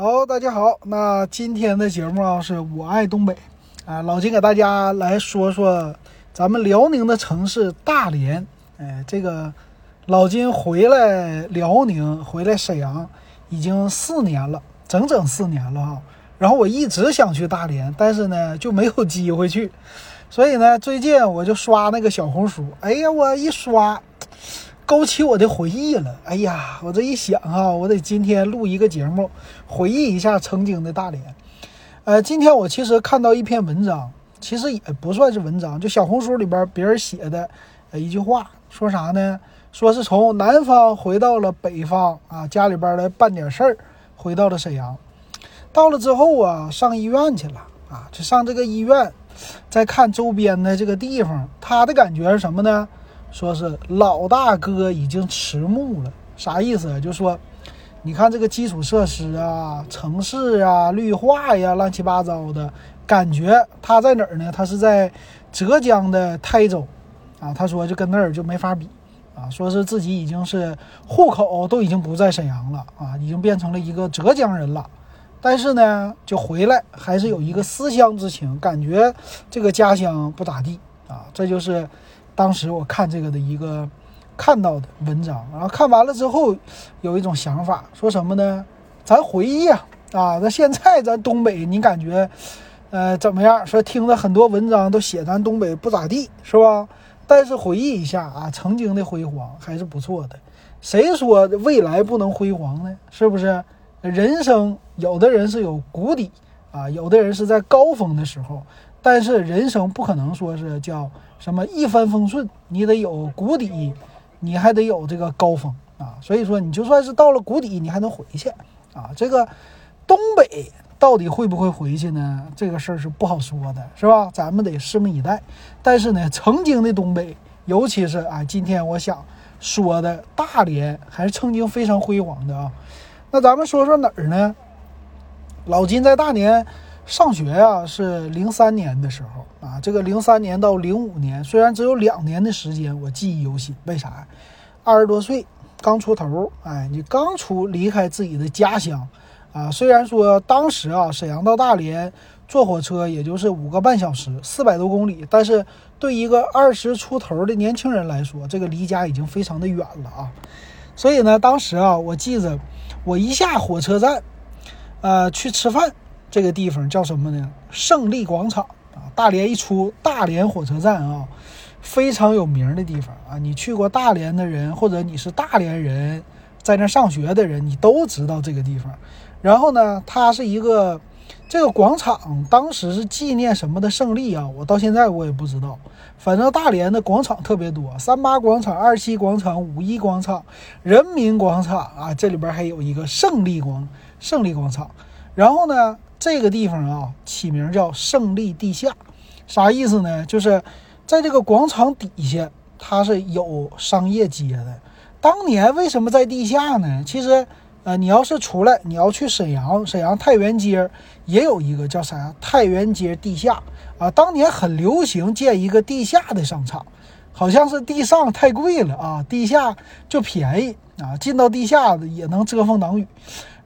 好，大家好，那今天的节目啊，是我爱东北啊，老金给大家来说说咱们辽宁的城市大连。哎，这个老金回来辽宁，回来沈阳已经四年了，整整四年了哈。然后我一直想去大连，但是呢就没有机会去。所以呢，最近我就刷那个小红书，哎呀，我一刷。勾起我的回忆了。哎呀，我这一想啊，我得今天录一个节目，回忆一下曾经的大连。呃，今天我其实看到一篇文章，其实也不算是文章，就小红书里边别人写的呃一句话，说啥呢？说是从南方回到了北方啊，家里边来办点事儿，回到了沈阳。到了之后啊，上医院去了啊，就上这个医院，再看周边的这个地方，他的感觉是什么呢？说是老大哥已经迟暮了，啥意思？就说，你看这个基础设施啊、城市啊、绿化呀，乱七八糟的，感觉他在哪儿呢？他是在浙江的台州，啊，他说就跟那儿就没法比，啊，说是自己已经是户口都已经不在沈阳了，啊，已经变成了一个浙江人了，但是呢，就回来还是有一个思乡之情，感觉这个家乡不咋地，啊，这就是。当时我看这个的一个看到的文章，然后看完了之后，有一种想法，说什么呢？咱回忆啊，啊，那现在咱东北，你感觉，呃，怎么样？说听了很多文章都写咱东北不咋地，是吧？但是回忆一下啊，曾经的辉煌还是不错的。谁说未来不能辉煌呢？是不是？人生有的人是有谷底啊，有的人是在高峰的时候。但是人生不可能说是叫什么一帆风顺，你得有谷底，你还得有这个高峰啊。所以说，你就算是到了谷底，你还能回去啊。这个东北到底会不会回去呢？这个事儿是不好说的，是吧？咱们得拭目以待。但是呢，曾经的东北，尤其是啊，今天我想说的大连，还是曾经非常辉煌的啊。那咱们说说哪儿呢？老金在大连。上学呀，是零三年的时候啊，这个零三年到零五年，虽然只有两年的时间，我记忆犹新。为啥？二十多岁，刚出头，哎，你刚出离开自己的家乡啊。虽然说当时啊，沈阳到大连坐火车也就是五个半小时，四百多公里，但是对一个二十出头的年轻人来说，这个离家已经非常的远了啊。所以呢，当时啊，我记着，我一下火车站，呃，去吃饭。这个地方叫什么呢？胜利广场啊！大连一出大连火车站啊，非常有名的地方啊！你去过大连的人，或者你是大连人，在那上学的人，你都知道这个地方。然后呢，它是一个这个广场，当时是纪念什么的胜利啊？我到现在我也不知道。反正大连的广场特别多，三八广场、二七广场、五一广场、人民广场啊，这里边还有一个胜利广胜利广场。然后呢？这个地方啊，起名叫胜利地下，啥意思呢？就是在这个广场底下，它是有商业街的。当年为什么在地下呢？其实，呃，你要是出来，你要去沈阳，沈阳太原街也有一个叫啥太原街地下啊。当年很流行建一个地下的商场，好像是地上太贵了啊，地下就便宜啊，进到地下也能遮风挡雨。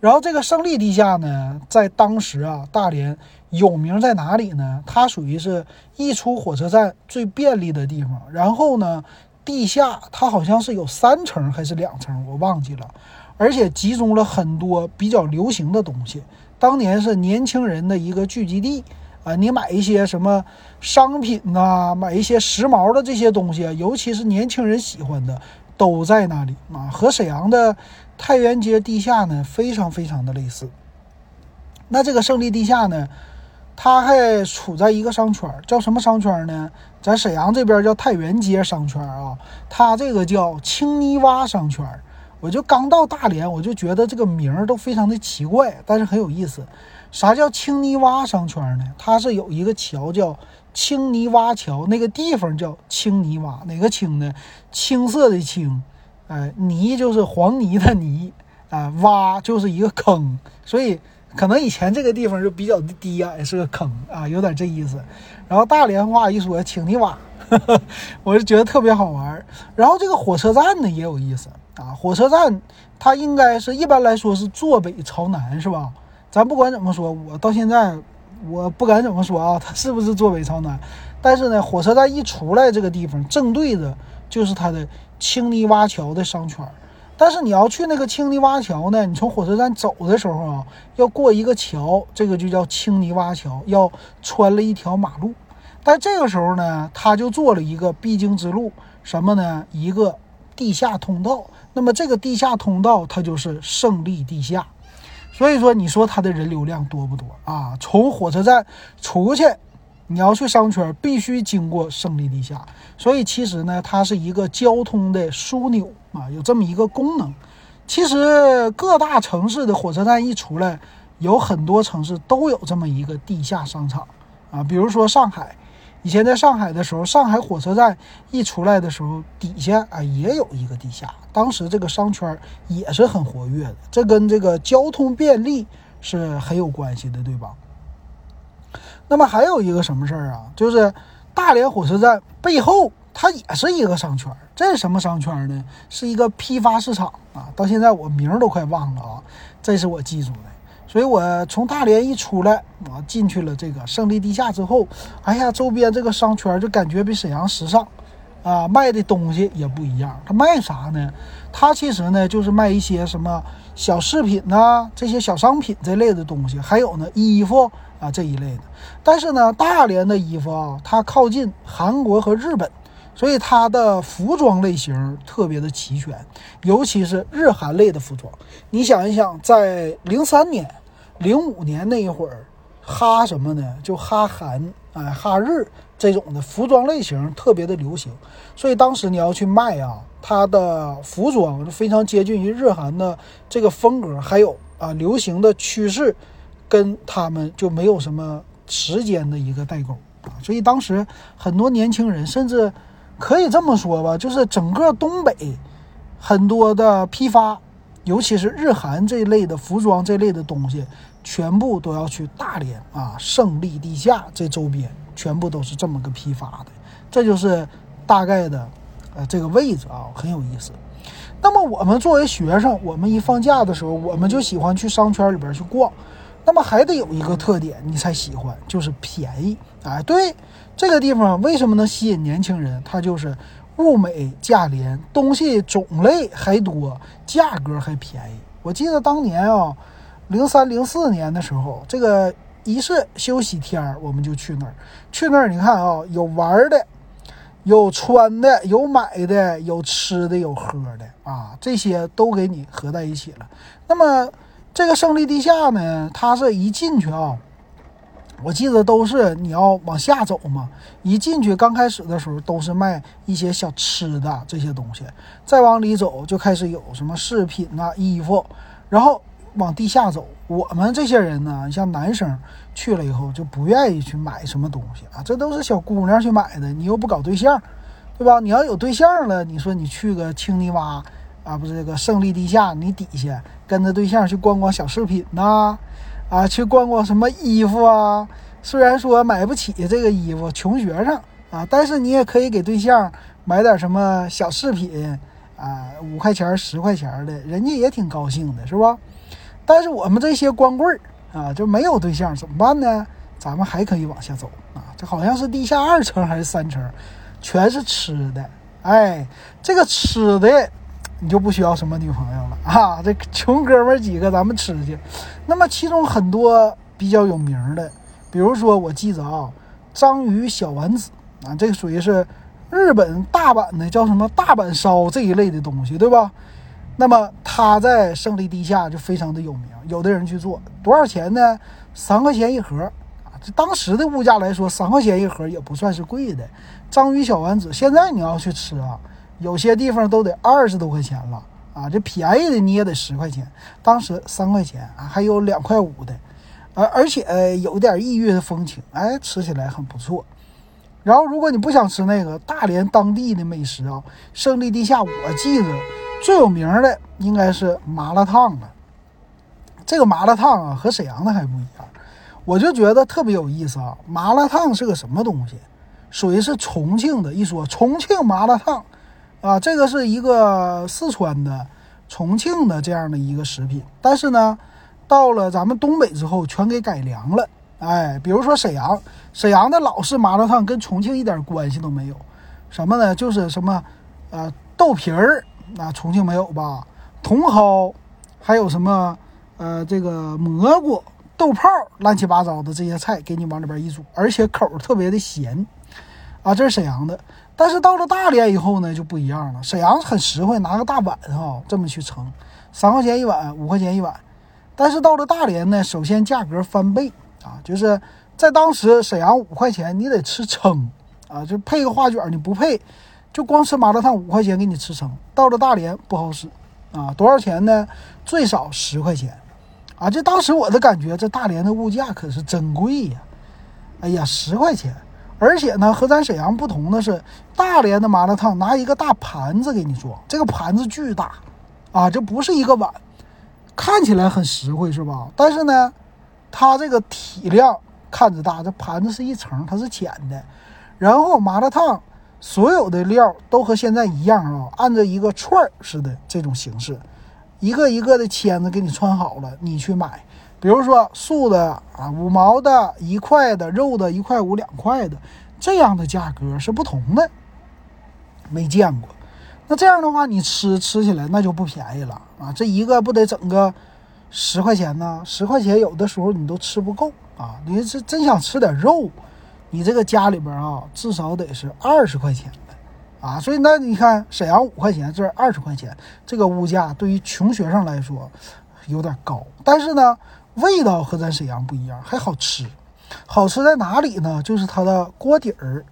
然后这个胜利地下呢，在当时啊，大连有名在哪里呢？它属于是一出火车站最便利的地方。然后呢，地下它好像是有三层还是两层，我忘记了。而且集中了很多比较流行的东西，当年是年轻人的一个聚集地啊。你买一些什么商品呐，买一些时髦的这些东西，尤其是年轻人喜欢的，都在那里啊。和沈阳的。太原街地下呢，非常非常的类似。那这个胜利地下呢，它还处在一个商圈，叫什么商圈呢？在沈阳这边叫太原街商圈啊，它这个叫青泥洼商圈。我就刚到大连，我就觉得这个名儿都非常的奇怪，但是很有意思。啥叫青泥洼商圈呢？它是有一个桥叫青泥洼桥，那个地方叫青泥洼，哪个青呢？青色的青。哎，泥就是黄泥的泥，啊，洼就是一个坑，所以可能以前这个地方就比较低矮，是个坑啊，有点这意思。然后大连话一说请泥洼，我就觉得特别好玩。然后这个火车站呢也有意思啊，火车站它应该是一般来说是坐北朝南，是吧？咱不管怎么说，我到现在我不敢怎么说啊，它是不是坐北朝南？但是呢，火车站一出来这个地方，正对着就是它的青泥洼桥的商圈。但是你要去那个青泥洼桥呢，你从火车站走的时候啊，要过一个桥，这个就叫青泥洼桥，要穿了一条马路。但这个时候呢，他就做了一个必经之路，什么呢？一个地下通道。那么这个地下通道，它就是胜利地下。所以说，你说它的人流量多不多啊？从火车站出去，你要去商圈，必须经过胜利地下。所以其实呢，它是一个交通的枢纽啊，有这么一个功能。其实各大城市的火车站一出来，有很多城市都有这么一个地下商场啊，比如说上海。以前在上海的时候，上海火车站一出来的时候，底下啊也有一个地下，当时这个商圈也是很活跃的，这跟这个交通便利是很有关系的，对吧？那么还有一个什么事儿啊？就是大连火车站背后它也是一个商圈，这是什么商圈呢？是一个批发市场啊，到现在我名儿都快忘了啊，这是我记住的。所以，我从大连一出来，我，进去了这个胜利地下之后，哎呀，周边这个商圈就感觉比沈阳时尚，啊，卖的东西也不一样。他卖啥呢？他其实呢就是卖一些什么小饰品呐，这些小商品这类的东西，还有呢衣服啊这一类的。但是呢，大连的衣服啊，它靠近韩国和日本，所以它的服装类型特别的齐全，尤其是日韩类的服装。你想一想，在零三年。零五年那一会儿，哈什么呢？就哈韩，哎，哈日这种的服装类型特别的流行，所以当时你要去卖啊，它的服装非常接近于日韩的这个风格，还有啊流行的趋势，跟他们就没有什么时间的一个代沟啊，所以当时很多年轻人，甚至可以这么说吧，就是整个东北很多的批发，尤其是日韩这类的服装这类的东西。全部都要去大连啊，胜利地下这周边全部都是这么个批发的，这就是大概的，呃，这个位置啊，很有意思。那么我们作为学生，我们一放假的时候，我们就喜欢去商圈里边去逛。那么还得有一个特点，你才喜欢，就是便宜。哎，对，这个地方为什么能吸引年轻人？它就是物美价廉，东西种类还多，价格还便宜。我记得当年啊。零三零四年的时候，这个一是休息天儿，我们就去那儿。去那儿，你看啊，有玩的，有穿的，有买的，有吃的，有喝的啊，这些都给你合在一起了。那么这个胜利地下呢，它是一进去啊，我记得都是你要往下走嘛。一进去刚开始的时候都是卖一些小吃的这些东西，再往里走就开始有什么饰品啊、衣服，然后。往地下走，我们这些人呢，像男生去了以后就不愿意去买什么东西啊，这都是小姑娘去买的，你又不搞对象，对吧？你要有对象了，你说你去个青泥洼啊，不是这个胜利地下，你底下跟着对象去逛逛小饰品呐，啊，去逛逛什么衣服啊？虽然说买不起这个衣服，穷学生啊，但是你也可以给对象买点什么小饰品啊，五块钱、十块钱的，人家也挺高兴的，是吧？但是我们这些光棍儿啊，就没有对象，怎么办呢？咱们还可以往下走啊，这好像是地下二层还是三层，全是吃的。哎，这个吃的你就不需要什么女朋友了啊，这穷哥们几个咱们吃去。那么其中很多比较有名的，比如说我记着啊，章鱼小丸子啊，这个属于是日本大阪的叫什么大阪烧这一类的东西，对吧？那么它在胜利地下就非常的有名，有的人去做，多少钱呢？三块钱一盒啊！这当时的物价来说，三块钱一盒也不算是贵的。章鱼小丸子，现在你要去吃啊，有些地方都得二十多块钱了啊！这便宜的你也得十块钱，当时三块钱啊，还有两块五的，而而且有点异域的风情，哎，吃起来很不错。然后如果你不想吃那个大连当地的美食啊，胜利地下，我记得。最有名的应该是麻辣烫了。这个麻辣烫啊，和沈阳的还不一样，我就觉得特别有意思啊。麻辣烫是个什么东西？属于是重庆的。一说重庆麻辣烫啊，这个是一个四川的、重庆的这样的一个食品。但是呢，到了咱们东北之后全给改良了。哎，比如说沈阳，沈阳的老式麻辣烫跟重庆一点关系都没有。什么呢？就是什么，呃，豆皮儿，那重庆没有吧？茼蒿，还有什么，呃，这个蘑菇、豆泡，乱七八糟的这些菜给你往里边一煮，而且口特别的咸，啊，这是沈阳的。但是到了大连以后呢，就不一样了。沈阳很实惠，拿个大碗哈，这么去盛，三块钱一碗，五块钱一碗。但是到了大连呢，首先价格翻倍啊，就是在当时沈阳五块钱，你得吃撑。啊，就配个花卷，你不配，就光吃麻辣烫五块钱给你吃撑。到了大连不好使，啊，多少钱呢？最少十块钱，啊，这当时我的感觉，这大连的物价可是真贵呀！哎呀，十块钱，而且呢，和咱沈阳不同的是，大连的麻辣烫拿一个大盘子给你装，这个盘子巨大，啊，这不是一个碗，看起来很实惠是吧？但是呢，它这个体量看着大，这盘子是一层，它是浅的。然后麻辣烫所有的料都和现在一样啊，按照一个串儿似的这种形式，一个一个的签子给你串好了，你去买。比如说素的啊，五毛的一块的，肉的一块五两块的，这样的价格是不同的，没见过。那这样的话，你吃吃起来那就不便宜了啊！这一个不得整个十块钱呢？十块钱有的时候你都吃不够啊！你是真想吃点肉。你这个家里边啊，至少得是二十块钱的，啊，所以那你看沈阳五块钱，这二十块钱，这个物价对于穷学生来说有点高，但是呢，味道和咱沈阳不一样，还好吃。好吃在哪里呢？就是它的锅底儿，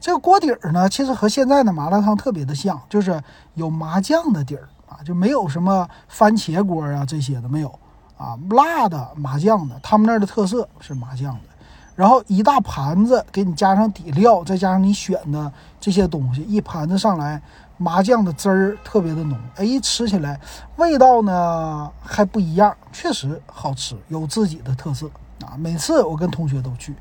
这个锅底儿呢，其实和现在的麻辣烫特别的像，就是有麻酱的底儿啊，就没有什么番茄锅啊这些的没有啊，辣的麻酱的，他们那儿的特色是麻酱的。然后一大盘子给你加上底料，再加上你选的这些东西，一盘子上来，麻酱的汁儿特别的浓，哎，吃起来味道呢还不一样，确实好吃，有自己的特色啊。每次我跟同学都去，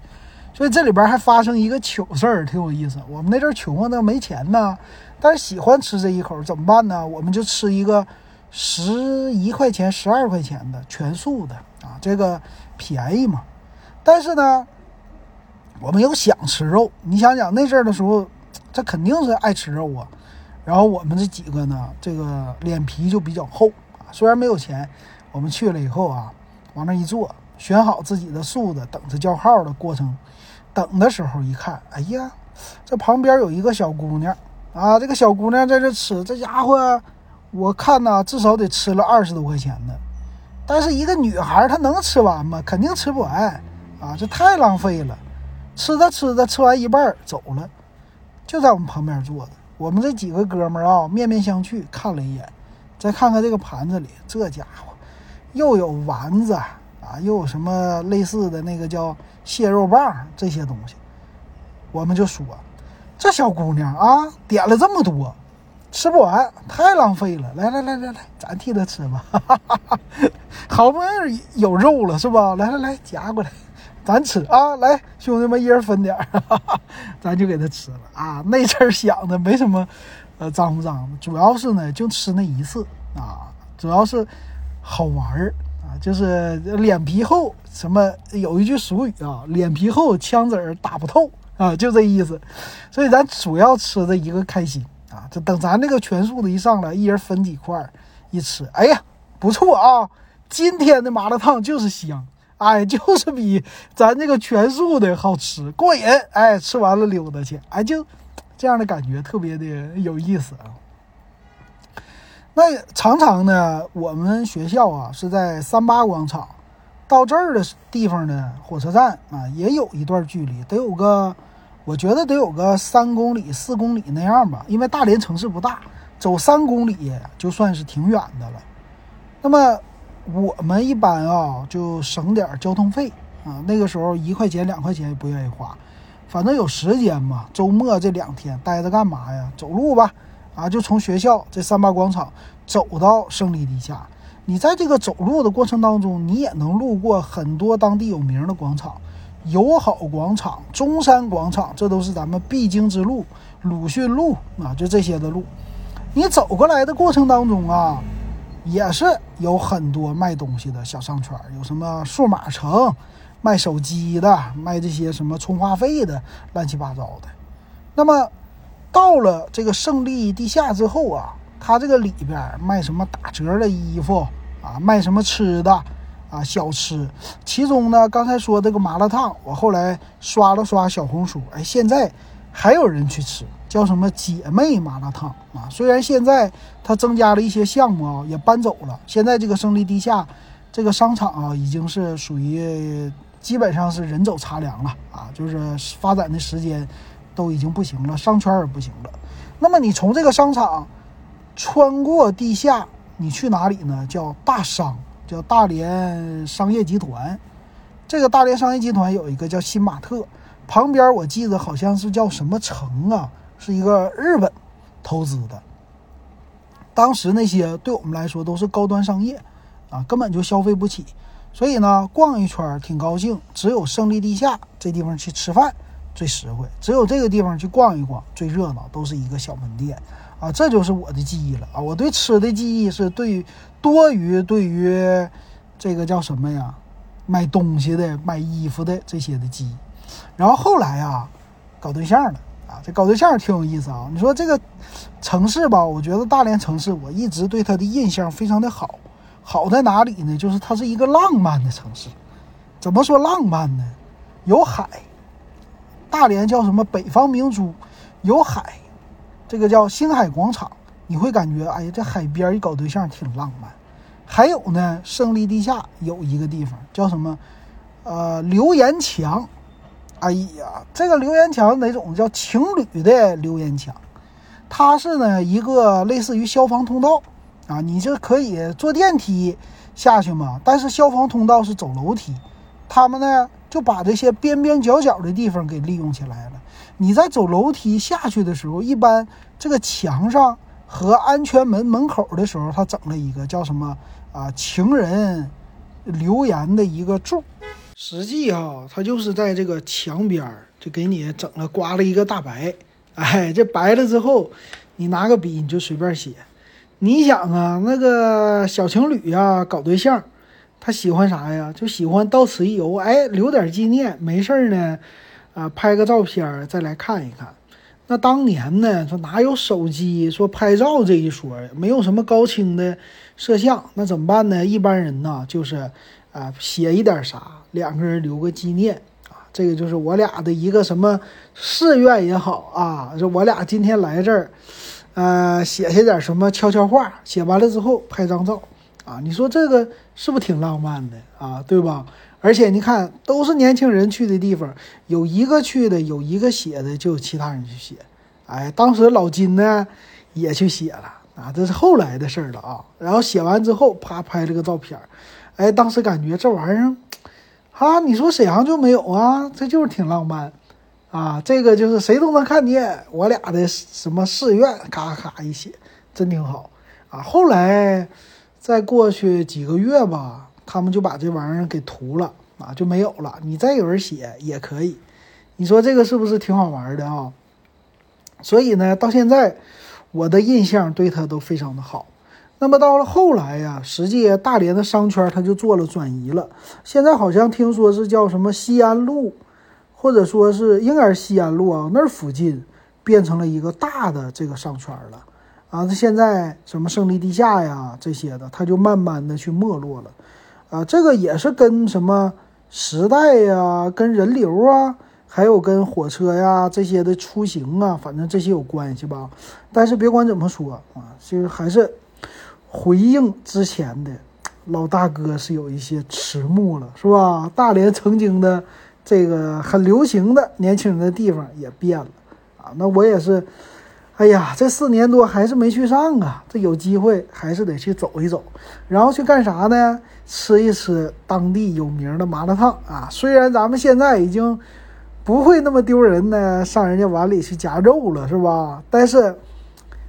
所以这里边还发生一个糗事儿，挺有意思。我们那阵儿穷啊，那没钱呢，但是喜欢吃这一口，怎么办呢？我们就吃一个十一块钱、十二块钱的全素的啊，这个便宜嘛。但是呢。我们又想吃肉，你想想那阵儿的时候，这肯定是爱吃肉啊。然后我们这几个呢，这个脸皮就比较厚啊。虽然没有钱，我们去了以后啊，往那一坐，选好自己的素的，等着叫号的过程。等的时候一看，哎呀，这旁边有一个小姑娘啊，这个小姑娘在这吃，这家伙我看呐，至少得吃了二十多块钱呢。但是一个女孩她能吃完吗？肯定吃不完啊，这太浪费了。吃着吃着，吃完一半走了，就在我们旁边坐着。我们这几个哥们儿啊，面面相觑，看了一眼，再看看这个盘子里，这家伙又有丸子啊，又有什么类似的那个叫蟹肉棒这些东西。我们就说，这小姑娘啊，点了这么多，吃不完，太浪费了。来来来来来，咱替她吃吧，好不容易有肉了是吧？来来来，夹过来。咱吃啊，来，兄弟们一人分点儿，咱就给他吃了啊。那阵儿想的没什么，呃，脏不脏的，主要是呢，就吃那一次啊，主要是好玩儿啊，就是脸皮厚。什么有一句俗语啊，脸皮厚，枪子儿打不透啊，就这意思。所以咱主要吃的一个开心啊，就等咱这个全素的一上来，一人分几块，一吃，哎呀，不错啊，今天的麻辣烫就是香。哎，就是比咱这个全素的好吃过瘾。哎，吃完了溜达去，哎，就这样的感觉特别的有意思啊。那常常呢，我们学校啊是在三八广场，到这儿的地方呢，火车站啊也有一段距离，得有个，我觉得得有个三公里、四公里那样吧。因为大连城市不大，走三公里就算是挺远的了。那么。我们一般啊，就省点交通费啊。那个时候一块钱两块钱也不愿意花，反正有时间嘛。周末这两天待着干嘛呀？走路吧，啊，就从学校这三八广场走到胜利地下。你在这个走路的过程当中，你也能路过很多当地有名的广场，友好广场、中山广场，这都是咱们必经之路。鲁迅路啊，就这些的路。你走过来的过程当中啊。也是有很多卖东西的小商圈，有什么数码城卖手机的，卖这些什么充话费的，乱七八糟的。那么到了这个胜利地下之后啊，它这个里边卖什么打折的衣服啊，卖什么吃的啊，小吃。其中呢，刚才说这个麻辣烫，我后来刷了刷小红书，哎，现在还有人去吃。叫什么姐妹麻辣烫啊？虽然现在它增加了一些项目啊，也搬走了。现在这个胜利地下这个商场啊，已经是属于基本上是人走茶凉了啊，就是发展的时间都已经不行了，商圈也不行了。那么你从这个商场穿过地下，你去哪里呢？叫大商，叫大连商业集团。这个大连商业集团有一个叫新玛特，旁边我记得好像是叫什么城啊？是一个日本投资的，当时那些对我们来说都是高端商业啊，根本就消费不起。所以呢，逛一圈挺高兴。只有胜利地下这地方去吃饭最实惠，只有这个地方去逛一逛最热闹，都是一个小门店啊。这就是我的记忆了啊！我对吃的记忆是对于多于对于这个叫什么呀？买东西的、买衣服的这些的记忆。然后后来啊，搞对象了。啊，这搞对象挺有意思啊！你说这个城市吧，我觉得大连城市，我一直对它的印象非常的好。好在哪里呢？就是它是一个浪漫的城市。怎么说浪漫呢？有海，大连叫什么？北方明珠，有海，这个叫星海广场。你会感觉，哎呀，这海边一搞对象挺浪漫。还有呢，胜利地下有一个地方叫什么？呃，留言墙。哎呀，这个留言墙哪种叫情侣的留言墙？它是呢一个类似于消防通道啊，你就可以坐电梯下去嘛。但是消防通道是走楼梯，他们呢就把这些边边角角的地方给利用起来了。你在走楼梯下去的时候，一般这个墙上和安全门门口的时候，他整了一个叫什么啊情人留言的一个柱。实际啊，它就是在这个墙边儿，就给你整了刮了一个大白，哎，这白了之后，你拿个笔你就随便写。你想啊，那个小情侣呀，搞对象，他喜欢啥呀？就喜欢到此一游，哎，留点纪念，没事儿呢，啊，拍个照片儿再来看一看。那当年呢，说哪有手机说拍照这一说，没有什么高清的摄像，那怎么办呢？一般人呢，就是啊，写一点啥。两个人留个纪念啊，这个就是我俩的一个什么誓愿也好啊，说我俩今天来这儿，呃，写下点什么悄悄话，写完了之后拍张照啊，你说这个是不是挺浪漫的啊？对吧？而且你看，都是年轻人去的地方，有一个去的，有一个写的，就有其他人去写。哎，当时老金呢也去写了啊，这是后来的事儿了啊。然后写完之后，啪拍了个照片，哎，当时感觉这玩意儿。啊，你说沈阳就没有啊？这就是挺浪漫，啊，这个就是谁都能看见我俩的什么誓愿，咔咔一写，真挺好啊。后来再过去几个月吧，他们就把这玩意儿给涂了啊，就没有了。你再有人写也可以，你说这个是不是挺好玩的啊？所以呢，到现在我的印象对他都非常的好。那么到了后来呀，实际大连的商圈它就做了转移了。现在好像听说是叫什么西安路，或者说是应该是西安路啊，那儿附近变成了一个大的这个商圈了。啊，它现在什么胜利地下呀这些的，它就慢慢的去没落了。啊，这个也是跟什么时代呀、跟人流啊，还有跟火车呀这些的出行啊，反正这些有关系吧。但是别管怎么说啊，就是还是。回应之前的老大哥是有一些迟暮了，是吧？大连曾经的这个 很流行的年轻人的地方也变了啊。那我也是，哎呀，这四年多还是没去上啊。这有机会还是得去走一走，然后去干啥呢？吃一吃当地有名的麻辣烫啊。虽然咱们现在已经不会那么丢人呢，上人家碗里去夹肉了，是吧？但是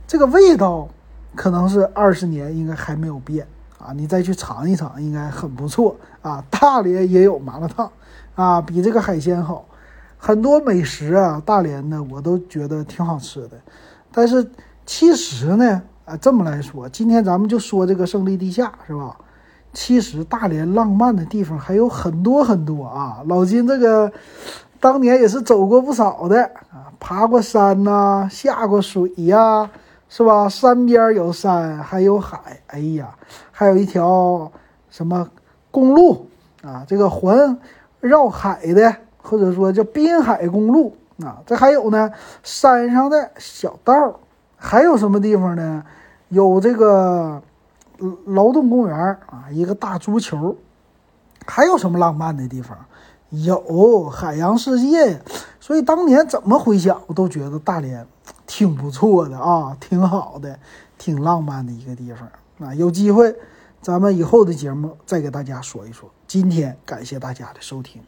这个味道。可能是二十年应该还没有变啊，你再去尝一尝，应该很不错啊。大连也有麻辣烫啊，比这个海鲜好，很多美食啊，大连的我都觉得挺好吃的。但是其实呢，啊，这么来说，今天咱们就说这个胜利地下是吧？其实大连浪漫的地方还有很多很多啊。老金这个当年也是走过不少的啊，爬过山呐，下过水呀，是吧？山边有山，还有海，哎呀，还有一条什么公路啊，这个环绕海的，或者说叫滨海公路啊。这还有呢，山上的小道。还有什么地方呢？有这个劳动公园啊，一个大足球。还有什么浪漫的地方？有海洋世界。所以当年怎么回想，我都觉得大连挺不错的啊，挺好的，挺浪漫的一个地方啊。有机会，咱们以后的节目再给大家说一说。今天感谢大家的收听。